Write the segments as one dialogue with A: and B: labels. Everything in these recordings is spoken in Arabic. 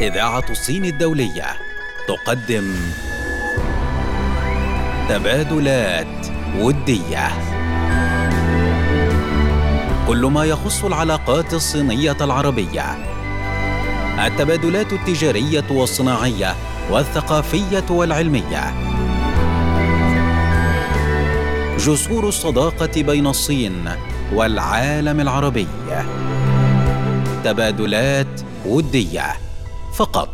A: إذاعة الصين الدولية. تقدم تبادلات ودية. كل ما يخص العلاقات الصينية العربية. التبادلات التجارية والصناعية والثقافية والعلمية. جسور الصداقة بين الصين والعالم العربي. تبادلات ودية. فقط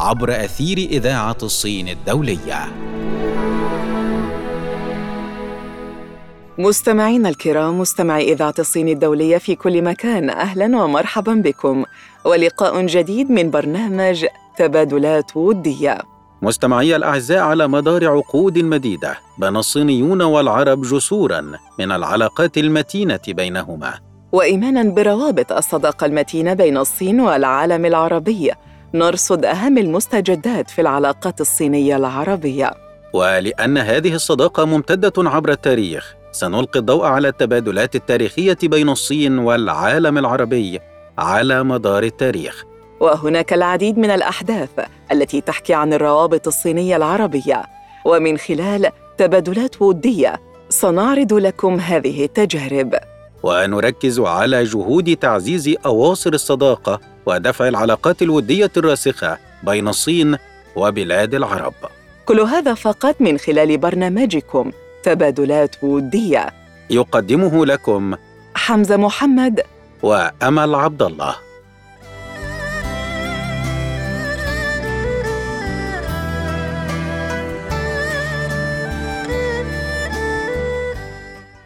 A: عبر أثير إذاعة الصين الدولية.
B: مستمعينا الكرام مستمعي إذاعة الصين الدولية في كل مكان أهلا ومرحبا بكم. ولقاء جديد من برنامج تبادلات ودية.
A: مستمعي الأعزاء على مدار عقود مديدة بنى الصينيون والعرب جسورا من العلاقات المتينة بينهما.
B: وايمانا بروابط الصداقة المتينة بين الصين والعالم العربي. نرصد أهم المستجدات في العلاقات الصينية العربية.
A: ولأن هذه الصداقة ممتدة عبر التاريخ سنلقي الضوء على التبادلات التاريخية بين الصين والعالم العربي على مدار التاريخ.
B: وهناك العديد من الأحداث التي تحكي عن الروابط الصينية العربية. ومن خلال تبادلات ودية سنعرض لكم هذه التجارب.
A: ونركز على جهود تعزيز أواصر الصداقة ودفع العلاقات الودية الراسخة بين الصين وبلاد العرب.
B: كل هذا فقط من خلال برنامجكم تبادلات ودية.
A: يقدمه لكم
B: حمزة محمد.
A: وأمل عبد الله.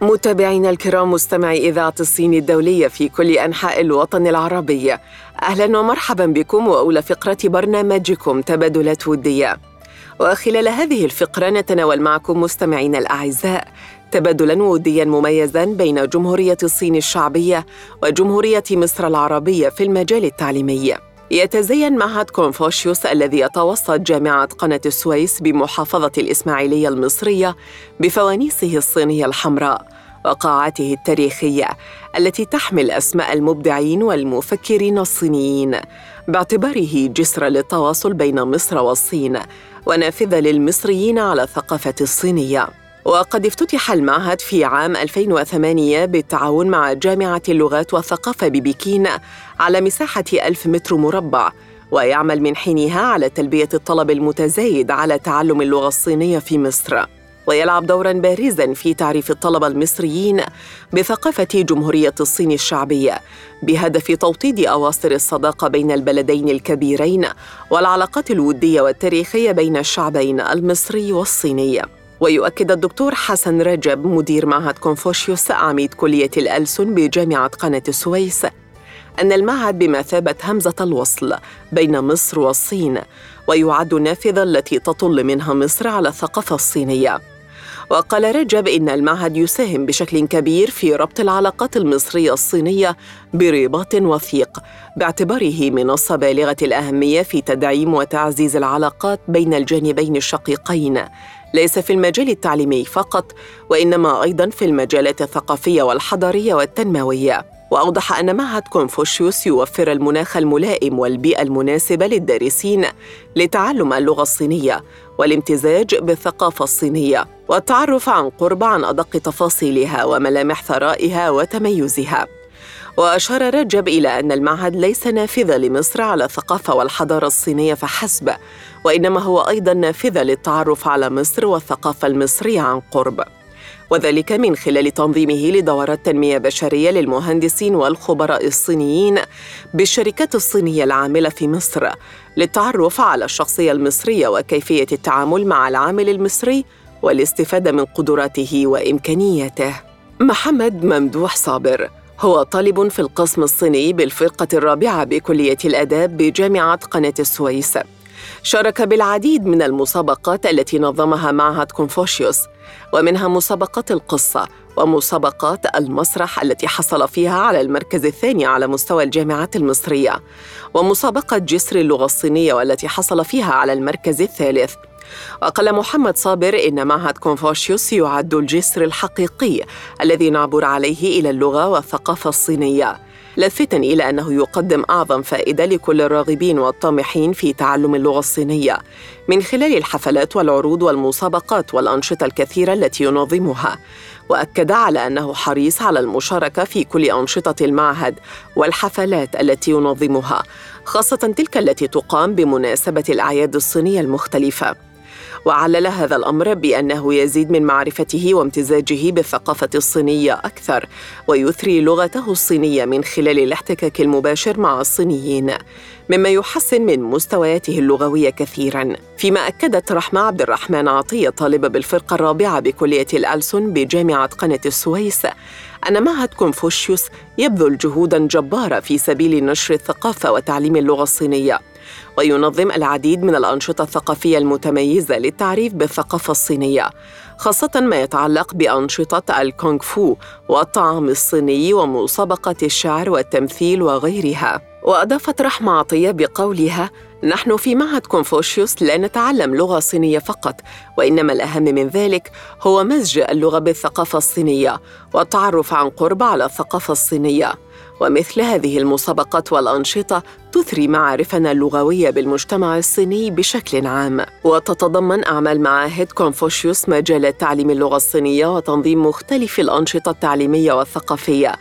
B: متابعينا الكرام مستمعي إذاعة الصين الدولية في كل أنحاء الوطن العربي. أهلا ومرحبا بكم وأولى فقرة برنامجكم تبادلات ودية. وخلال هذه الفقرة نتناول معكم مستمعينا الأعزاء تبادلا وديا مميزا بين جمهورية الصين الشعبية وجمهورية مصر العربية في المجال التعليمي. يتزين معهد كونفوشيوس الذي يتوسط جامعة قناة السويس بمحافظة الإسماعيلية المصرية بفوانيسه الصينية الحمراء. وقاعته التاريخية التي تحمل أسماء المبدعين والمفكرين الصينيين. باعتباره جسر للتواصل بين مصر والصين ونافذة للمصريين على الثقافة الصينية. وقد افتتح المعهد في عام 2008 بالتعاون مع جامعة اللغات والثقافة ببكين على مساحة ألف متر مربع ويعمل من حينها على تلبية الطلب المتزايد على تعلم اللغة الصينية في مصر. ويلعب دورا بارزا في تعريف الطلبة المصريين بثقافة جمهورية الصين الشعبيه بهدف توطيد أواصر الصداقة بين البلدين الكبيرين والعلاقات الودية والتاريخية بين الشعبين المصري والصيني. ويؤكد الدكتور حسن رجب مدير معهد كونفوشيوس عميد كلية الألسن بجامعة قناة السويس أن المعهد بمثابة همزة الوصل بين مصر والصين ويعد النافذة التي تطل منها مصر على الثقافة الصينية. وقال رجب إن المعهد يساهم بشكل كبير في ربط العلاقات المصرية الصينية برباط وثيق باعتباره منصة بالغة الأهمية في تدعيم وتعزيز العلاقات بين الجانبين الشقيقين. ليس في المجال التعليمي فقط وإنما أيضا في المجالات الثقافية والحضارية والتنموية. وأوضح أن معهد كونفوشيوس يوفر المناخ الملائم والبيئة المناسبة للدارسين لتعلم اللغة الصينية والامتزاج بالثقافة الصينية والتعرف عن قرب عن أدق تفاصيلها وملامح ثرائها وتميزها. وأشار رجب إلى أن المعهد ليس نافذه لمصر على الثقافة والحضارة الصينية فحسب وإنما هو أيضا نافذه للتعرف على مصر والثقافة المصرية عن قرب. وذلك من خلال تنظيمه لدورات تنمية بشرية للمهندسين والخبراء الصينيين بالشركات الصينية العاملة في مصر للتعرف على الشخصية المصرية وكيفية التعامل مع العامل المصري والاستفادة من قدراته وإمكانياته محمد ممدوح صابر هو طالب في القسم الصيني بالفرقة الرابعة بكلية الآداب بجامعة قناة السويس. شارك بالعديد من المسابقات التي نظمها معهد كونفوشيوس ومنها مسابقات القصة ومسابقات المسرح التي حصل فيها على المركز الثاني على مستوى الجامعات المصرية ومسابقة جسر اللغة الصينية والتي حصل فيها على المركز الثالث. وقال محمد صابر إن معهد كونفوشيوس يعد الجسر الحقيقي الذي نعبر عليه إلى اللغة والثقافة الصينية. لافتا إلى أنه يقدم أعظم فائدة لكل الراغبين والطامحين في تعلم اللغة الصينية من خلال الحفلات والعروض والمسابقات والأنشطة الكثيرة التي ينظمها. وأكد على أنه حريص على المشاركة في كل أنشطة المعهد والحفلات التي ينظمها خاصة تلك التي تقام بمناسبة الأعياد الصينية المختلفة. وعلل هذا الأمر بأنه يزيد من معرفته وامتزاجه بالثقافة الصينية أكثر ويثري لغته الصينية من خلال الاحتكاك المباشر مع الصينيين مما يحسن من مستوياته اللغوية كثيرا. فيما أكدت رحمة عبد الرحمن عطية طالبة بالفرقة الرابعة بكلية الألسن بجامعة قناة السويس أن معهد كونفوشيوس يبذل جهودا جبارة في سبيل نشر الثقافة وتعليم اللغة الصينية. وينظم العديد من الأنشطة الثقافية المتميزة للتعريف بالثقافة الصينية خاصة ما يتعلق بأنشطة الكونغ فو والطعام الصيني ومسابقة الشعر والتمثيل وغيرها. وأضافت رحمة عطية بقولها نحن في معهد كونفوشيوس لا نتعلم لغة صينية فقط وإنما الأهم من ذلك هو مزج اللغة بالثقافة الصينية والتعرف عن قرب على الثقافة الصينية. ومثل هذه المسابقات والأنشطة تثري معارفنا اللغوية بالمجتمع الصيني بشكل عام. وتتضمن أعمال معاهد كونفوشيوس مجال تعليم اللغة الصينية وتنظيم مختلف الأنشطة التعليمية والثقافية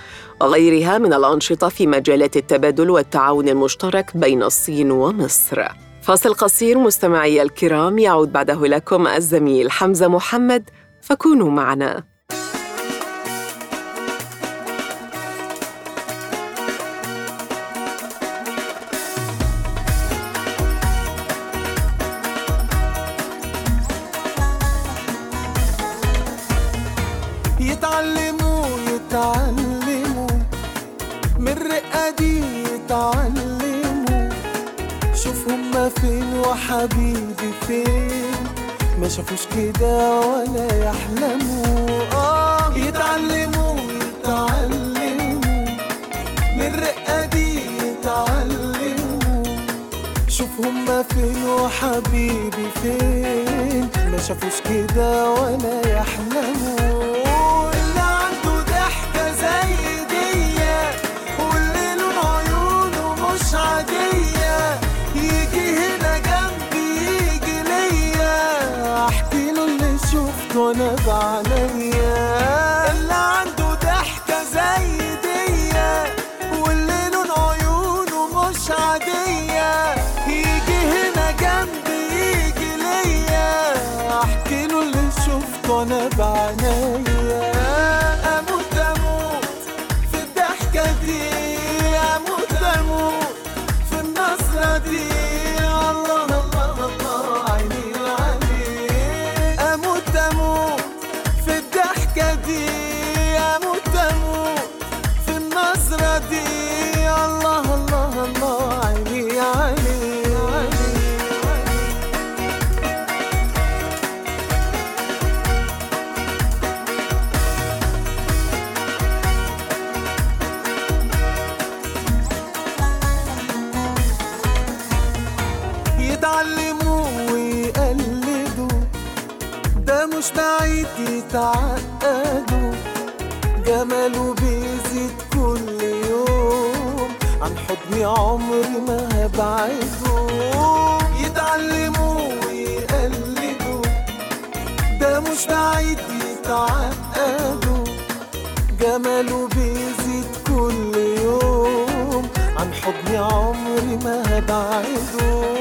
B: وغيرها من الأنشطة في مجالات التبادل والتعاون المشترك بين الصين ومصر. فاصل قصير مستمعي الكرام يعود بعده لكم الزميل حمزة محمد فكونوا معنا.
C: Nirvana. بعيد يتعقدوا جماله بيزيد كل يوم. عن حضني عمري ما هبعده يتعلموا ويقلدوا. ده مش بعيد يتعقدوا. جماله بيزيد كل يوم. عن حضني عمري ما هبعده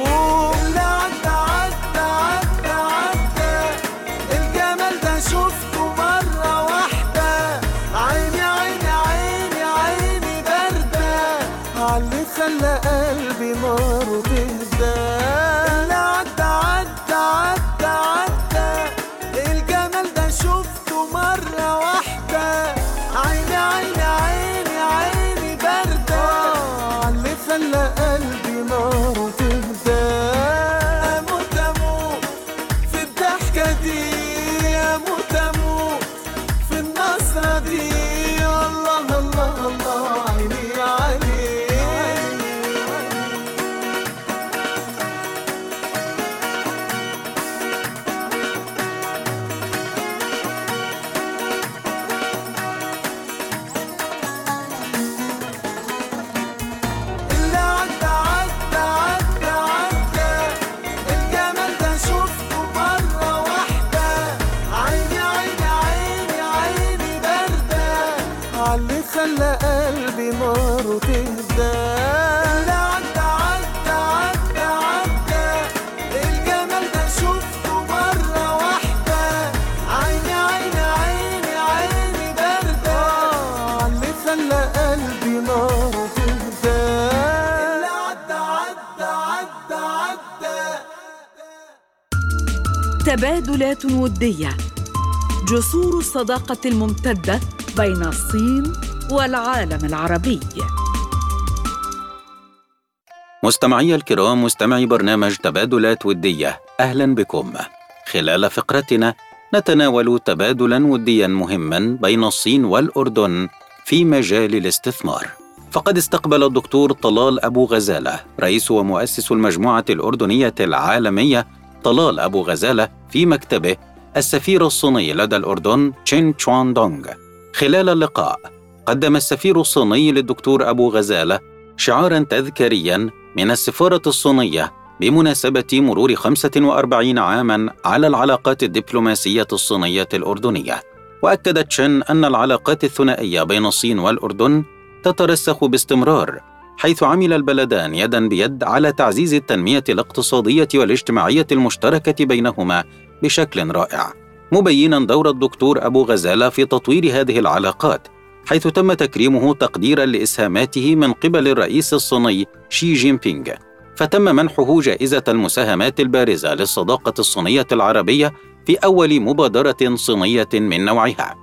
D: تبادلات ودية. جسور الصداقة الممتدة بين الصين والعالم العربي.
A: مستمعي الكرام مستمعي برنامج تبادلات ودية أهلا بكم. خلال فقرتنا نتناول تبادلا وديا مهما بين الصين والأردن في مجال الاستثمار. فقد استقبل الدكتور طلال أبو غزالة رئيس ومؤسس المجموعة الأردنية العالمية طلال أبو غزالة في مكتبه السفير الصيني لدى الأردن تشين تشوان دونغ. خلال اللقاء قدم السفير الصيني للدكتور أبو غزالة شعارا تذكاريا من السفارة الصينية بمناسبة مرور 45 عاما على العلاقات الدبلوماسية الصينية الأردنية. وأكد تشين أن العلاقات الثنائية بين الصين والأردن تترسخ باستمرار حيث عمل البلدان يدا بيد على تعزيز التنمية الاقتصادية والاجتماعية المشتركة بينهما بشكل رائع. مبينا دور الدكتور أبو غزالة في تطوير هذه العلاقات حيث تم تكريمه تقديرا لإسهاماته من قبل الرئيس الصيني شي جين بينغ فتم منحه جائزة المساهمات البارزة للصداقة الصينية العربية في أول مبادرة صينية من نوعها.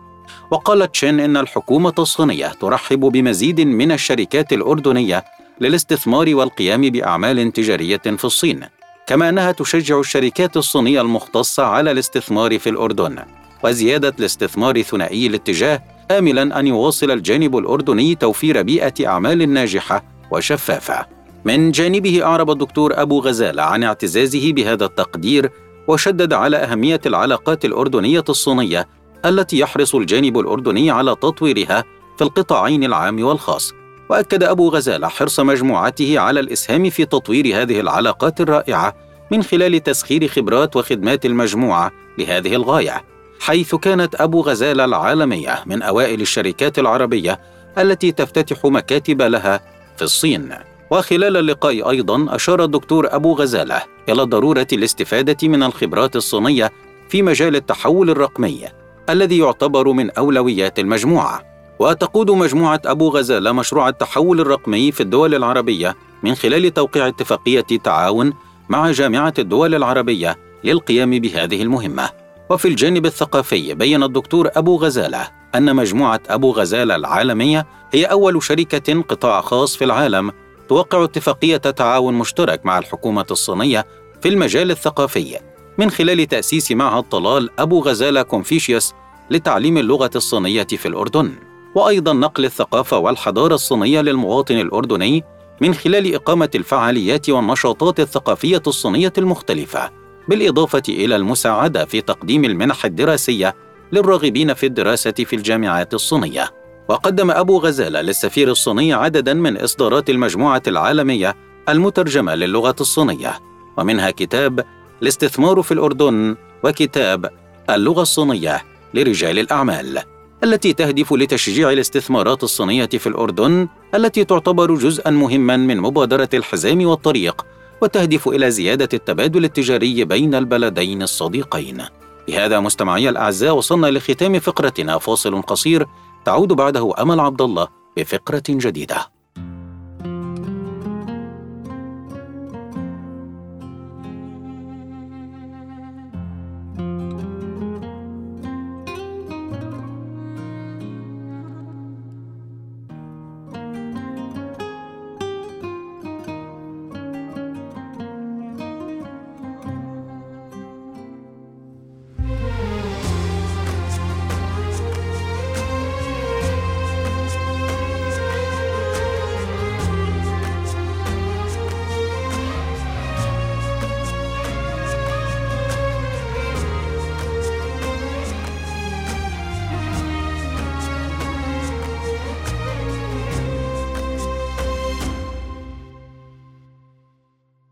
A: وقالت تشين إن الحكومة الصينية ترحب بمزيد من الشركات الأردنية للاستثمار والقيام بأعمال تجارية في الصين كما أنها تشجع الشركات الصينية المختصة على الاستثمار في الأردن وزيادة الاستثمار ثنائي الاتجاه آملا أن يواصل الجانب الأردني توفير بيئة أعمال ناجحة وشفافة. من جانبه أعرب الدكتور أبو غزالة عن اعتزازه بهذا التقدير وشدد على أهمية العلاقات الأردنية الصينية التي يحرص الجانب الأردني على تطويرها في القطاعين العام والخاص. وأكد أبو غزالة حرص مجموعته على الإسهام في تطوير هذه العلاقات الرائعة من خلال تسخير خبرات وخدمات المجموعة لهذه الغاية حيث كانت أبو غزالة العالمية من أوائل الشركات العربية التي تفتتح مكاتب لها في الصين. وخلال اللقاء أيضا أشار الدكتور أبو غزالة إلى ضرورة الاستفادة من الخبرات الصينية في مجال التحول الرقمي. الذي يعتبر من أولويات المجموعة وتقود مجموعة أبو غزالة مشروع التحول الرقمي في الدول العربية من خلال توقيع اتفاقية تعاون مع جامعة الدول العربية للقيام بهذه المهمة. وفي الجانب الثقافي بين الدكتور أبو غزالة أن مجموعة أبو غزالة العالمية هي أول شركة قطاع خاص في العالم توقع اتفاقية تعاون مشترك مع الحكومة الصينية في المجال الثقافي من خلال تأسيس معهد طلال أبو غزالة كونفوشيوس لتعليم اللغة الصينية في الأردن. وأيضا نقل الثقافة والحضارة الصينية للمواطن الأردني من خلال إقامة الفعاليات والنشاطات الثقافية الصينية المختلفة بالإضافة إلى المساعدة في تقديم المنح الدراسية للراغبين في الدراسة في الجامعات الصينية وقدم أبو غزالة للسفير الصيني عددا من إصدارات المجموعة العالمية المترجمة للغة الصينية ومنها كتاب الاستثمار في الأردن وكتاب اللغة الصينية لرجال الأعمال التي تهدف لتشجيع الاستثمارات الصينية في الأردن التي تعتبر جزءا مهما من مبادرة الحزام والطريق وتهدف إلى زيادة التبادل التجاري بين البلدين الصديقين. بهذا مستمعي الأعزاء وصلنا لختام فقرتنا. فاصل قصير تعود بعده أمل عبد الله بفقرة جديدة.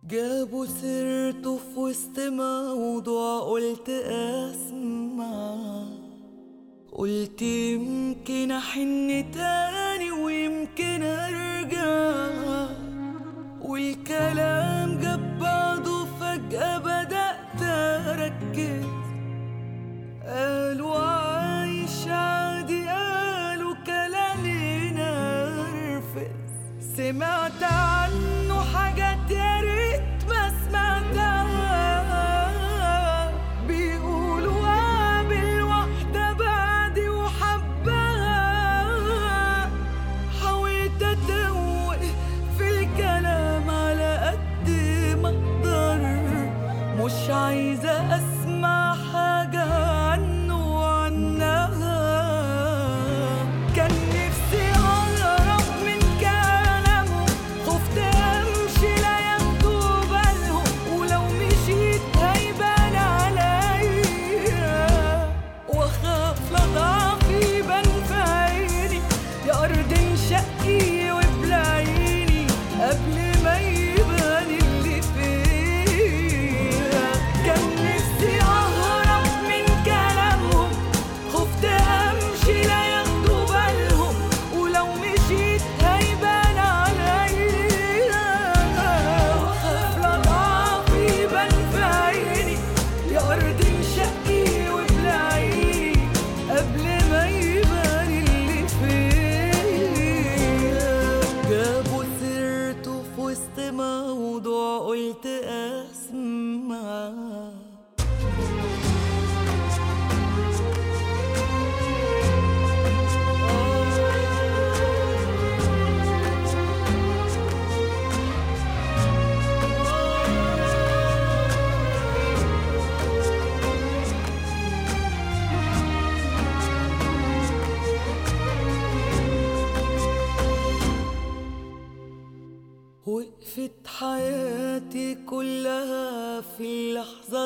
E: جابوا سيرته في وسط موضوع قلت أسمع. قلت يمكن أحن تاني ويمكن أرجع. والكلام جاب بعضه فجأة بدأت أركز. قالوا عايش عادي قالوا كلامي نرفز. سمعت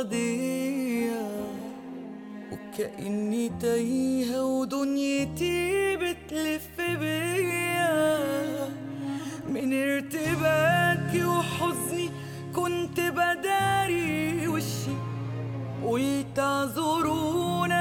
E: دي وكأني تايهة ودنيتي بتلف بيا من ارتباكي وحزني كنت بداري وشي قلت اعذرون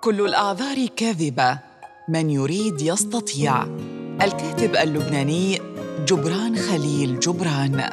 E: كل
F: الأعذار كاذبة. من يريد يستطيع. الكاتب اللبناني جبران خليل جبران.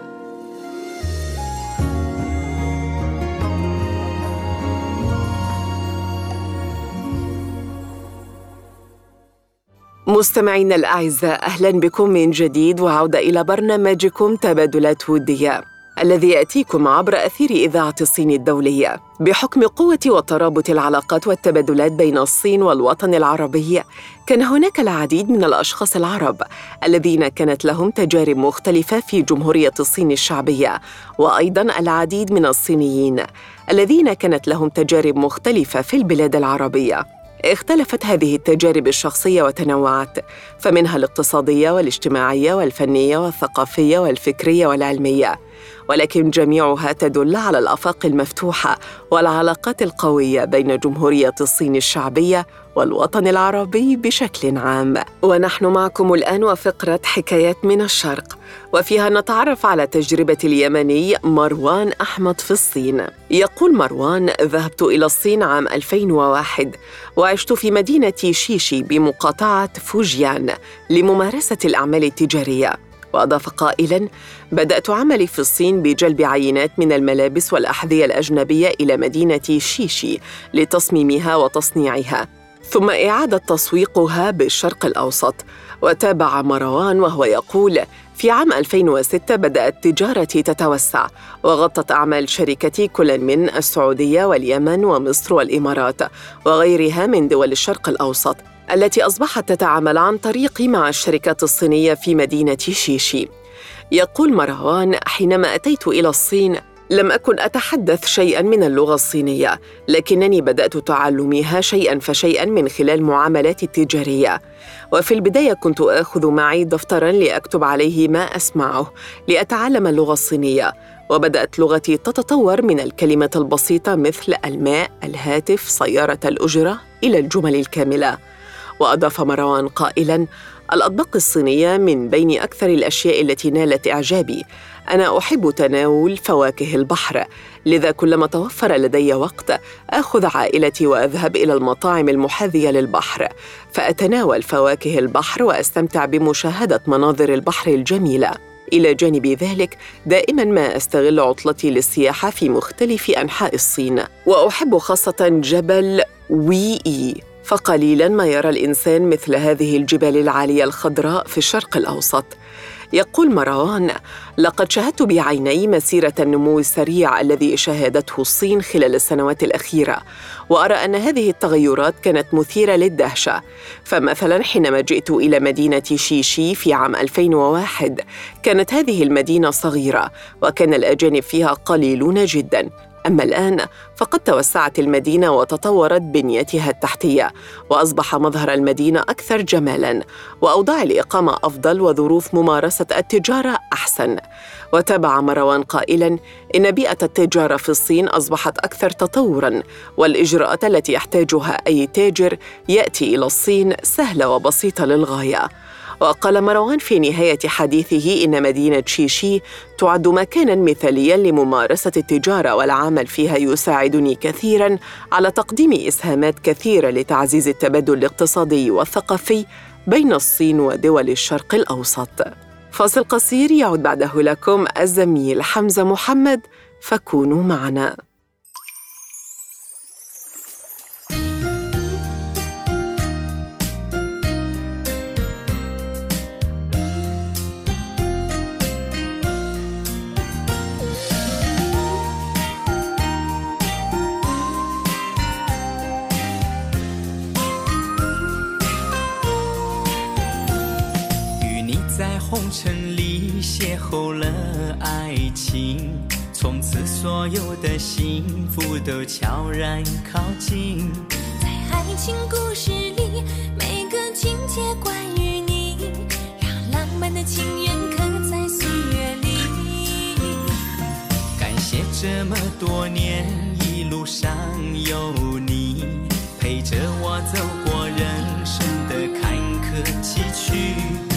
B: مستمعينا الأعزاء أهلا بكم من جديد وعودة إلى برنامجكم تبادلات ودية الذي يأتيكم عبر أثير إذاعة الصين الدولية بحكم قوة وترابط العلاقات والتبادلات بين الصين والوطن العربي. كان هناك العديد من الأشخاص العرب الذين كانت لهم تجارب مختلفة في جمهورية الصين الشعبية وأيضاً العديد من الصينيين الذين كانت لهم تجارب مختلفة في البلاد العربية. اختلفت هذه التجارب الشخصية وتنوعت فمنها الاقتصادية والاجتماعية والفنية والثقافية والفكرية والعلمية. ولكن جميعها تدل على الأفاق المفتوحة والعلاقات القوية بين جمهورية الصين الشعبية والوطن العربي بشكل عام. ونحن معكم الآن وفقرة حكايات من الشرق وفيها نتعرف على تجربة اليمني مروان أحمد في الصين. يقول مروان ذهبت إلى الصين عام 2001 وعشت في مدينة شيشي بمقاطعة فوجيان لممارسة الأعمال التجارية. وأضاف قائلا بدأت عملي في الصين بجلب عينات من الملابس والأحذية الأجنبية إلى مدينة شيشي لتصميمها وتصنيعها ثم إعادة تسويقها بالشرق الأوسط وتابع مروان وهو يقول في عام 2006 بدأت تجارتي تتوسع وغطت أعمال شركتي كل من السعودية واليمن ومصر والإمارات وغيرها من دول الشرق الأوسط التي أصبحت تتعامل عن طريقي مع الشركات الصينية في مدينة شيشي يقول مروان حينما أتيت إلى الصين لم أكن أتحدث شيئا من اللغة الصينية، لكنني بدأت تعلمها شيئا فشيئا من خلال معاملاتي التجارية. وفي البداية كنت آخذ معي دفترا لأكتب عليه ما أسمعه لأتعلم اللغة الصينية، وبدأت لغتي تتطور من الكلمة البسيطة مثل الماء، الهاتف، سيارة الأجرة إلى الجمل الكاملة. وأضاف مروان قائلا: الأطباق الصينية من بين أكثر الأشياء التي نالت إعجابي. أنا أحب تناول فواكه البحر. لذا كلما توفر لدي وقت آخذ عائلتي وأذهب إلى المطاعم المحاذية للبحر. فأتناول فواكه البحر وأستمتع بمشاهدة مناظر البحر الجميلة. إلى جانب ذلك دائما ما أستغل عطلتي للسياحة في مختلف أنحاء الصين. وأحب خاصة جبل وي إي. فقليلا ما يرى الإنسان مثل هذه الجبال العالية الخضراء في الشرق الأوسط. يقول مروان لقد شاهدت بعيني مسيرة النمو السريع الذي شهدته الصين خلال السنوات الأخيرة وأرى أن هذه التغيرات كانت مثيرة للدهشة. فمثلا حينما جئت إلى مدينة شيشي في عام 2001 كانت هذه المدينة صغيرة وكان الأجانب فيها قليلون جدا. أما الآن فقد توسعت المدينة وتطورت بنيتها التحتية وأصبح مظهر المدينة أكثر جمالاً وأوضاع الإقامة أفضل وظروف ممارسة التجارة أحسن. وتابع مروان قائلاً إن بيئة التجارة في الصين أصبحت أكثر تطوراً والإجراءات التي يحتاجها أي تاجر يأتي إلى الصين سهلة وبسيطة للغاية. وقال مروان في نهاية حديثه إن مدينة شيشي تعد مكانا مثاليا لممارسة التجارة والعمل فيها يساعدني كثيرا على تقديم إسهامات كثيرة لتعزيز التبادل الاقتصادي والثقافي بين الصين ودول الشرق الأوسط. فاصل قصير يعود بعده لكم الزميل حمزة محمد فكونوا معنا.
G: 福都悄然靠近。
H: 在爱情故事里，每个情节关于你，让浪漫的情缘刻在岁月里。
G: 感谢这么多年，一路上有你陪着我走过人生的坎坷崎岖。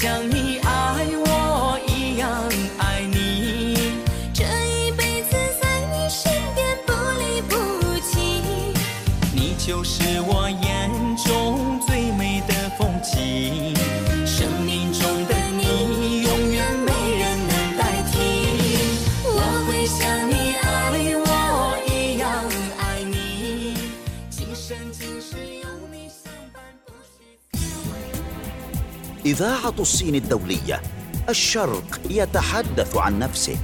G: come
I: إذاعة الصين الدولية الشرق يتحدث عن نفسه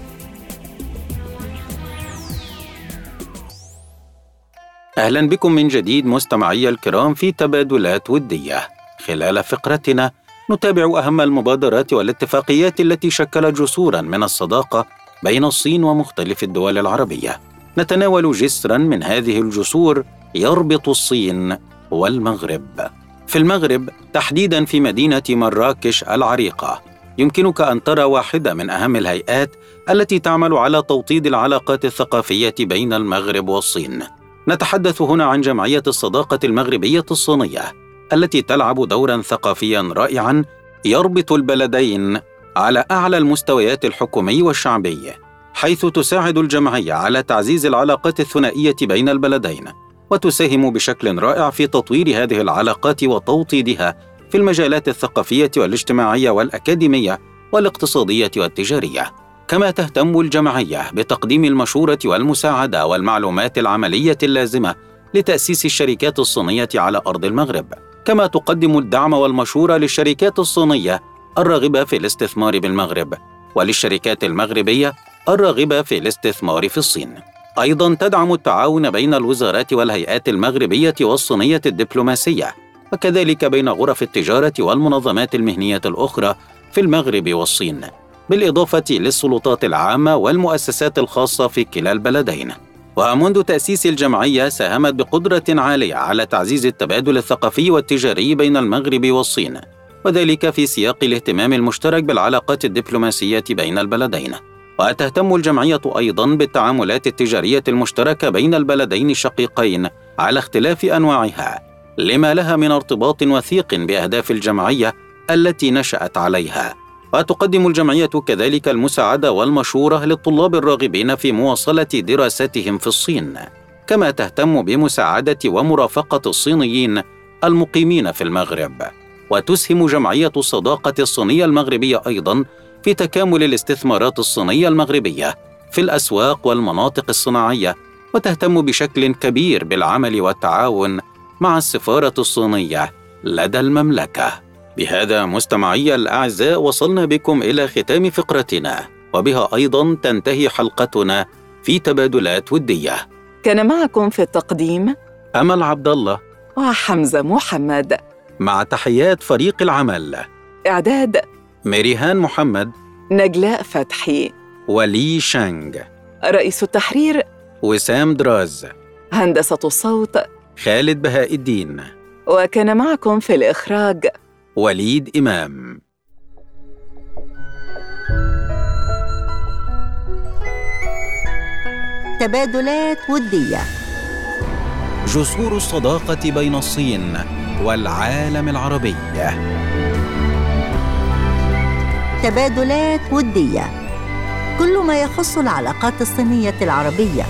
A: أهلا بكم من جديد مستمعي الكرام في تبادلات ودية. خلال فقرتنا نتابع أهم المبادرات والاتفاقيات التي شكلت جسورا من الصداقة بين الصين ومختلف الدول العربية. نتناول جسرا من هذه الجسور يربط الصين والمغرب. في المغرب تحديدا في مدينة مراكش العريقة يمكنك أن ترى واحدة من أهم الهيئات التي تعمل على توطيد العلاقات الثقافية بين المغرب والصين. نتحدث هنا عن جمعية الصداقة المغربية الصينية التي تلعب دورا ثقافيا رائعا يربط البلدين على أعلى المستويات الحكومي والشعبي حيث تساعد الجمعية على تعزيز العلاقات الثنائية بين البلدين وتساهم بشكل رائع في تطوير هذه العلاقات وتوطيدها في المجالات الثقافية والاجتماعية والأكاديمية والاقتصادية والتجارية. كما تهتم الجمعية بتقديم المشورة والمساعدة والمعلومات العملية اللازمة لتأسيس الشركات الصينية على أرض المغرب. كما تقدم الدعم والمشورة للشركات الصينية الراغبة في الاستثمار بالمغرب وللشركات المغربية الراغبة في الاستثمار في الصين. أيضا تدعم التعاون بين الوزارات والهيئات المغربية والصينية الدبلوماسية وكذلك بين غرف التجارة والمنظمات المهنية الأخرى في المغرب والصين بالإضافة للسلطات العامة والمؤسسات الخاصة في كلا البلدين. ومنذ تأسيس الجمعية ساهمت بقدرة عالية على تعزيز التبادل الثقافي والتجاري بين المغرب والصين، وذلك في سياق الاهتمام المشترك بالعلاقات الدبلوماسية بين البلدين. وتهتم الجمعية أيضا بالتعاملات التجارية المشتركة بين البلدين الشقيقين على اختلاف أنواعها، لما لها من ارتباط وثيق بأهداف الجمعية التي نشأت عليها. وتقدم الجمعية كذلك المساعدة والمشورة للطلاب الراغبين في مواصلة دراستهم في الصين، كما تهتم بمساعدة ومرافقة الصينيين المقيمين في المغرب. وتسهم جمعية الصداقة الصينية المغربية أيضا في تكامل الاستثمارات الصينية المغربية في الأسواق والمناطق الصناعية، وتهتم بشكل كبير بالعمل والتعاون مع السفارة الصينية لدى المملكة. بهذا مستمعي الأعزاء وصلنا بكم إلى ختام فقرتنا وبها أيضا تنتهي حلقتنا في تبادلات ودية.
B: كان معكم في التقديم
A: أمل عبد الله
B: وحمزة محمد.
A: مع تحيات فريق العمل. ميريهان محمد.
B: نجلاء فتحي.
A: ولي شانغ.
B: رئيس التحرير.
A: وسام دراز.
B: هندسة الصوت.
A: خالد بهاء الدين.
B: وكان معكم في الإخراج.
A: وليد إمام.
J: تبادلات ودية.
A: جسور الصداقة بين الصين والعالم العربي.
J: تبادلات ودية. كل ما يخص العلاقات الصينية العربية.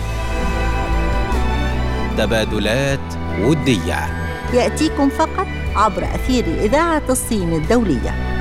A: تبادلات ودية.
J: يأتيكم فقط عبر أثير إذاعة الصين الدولية.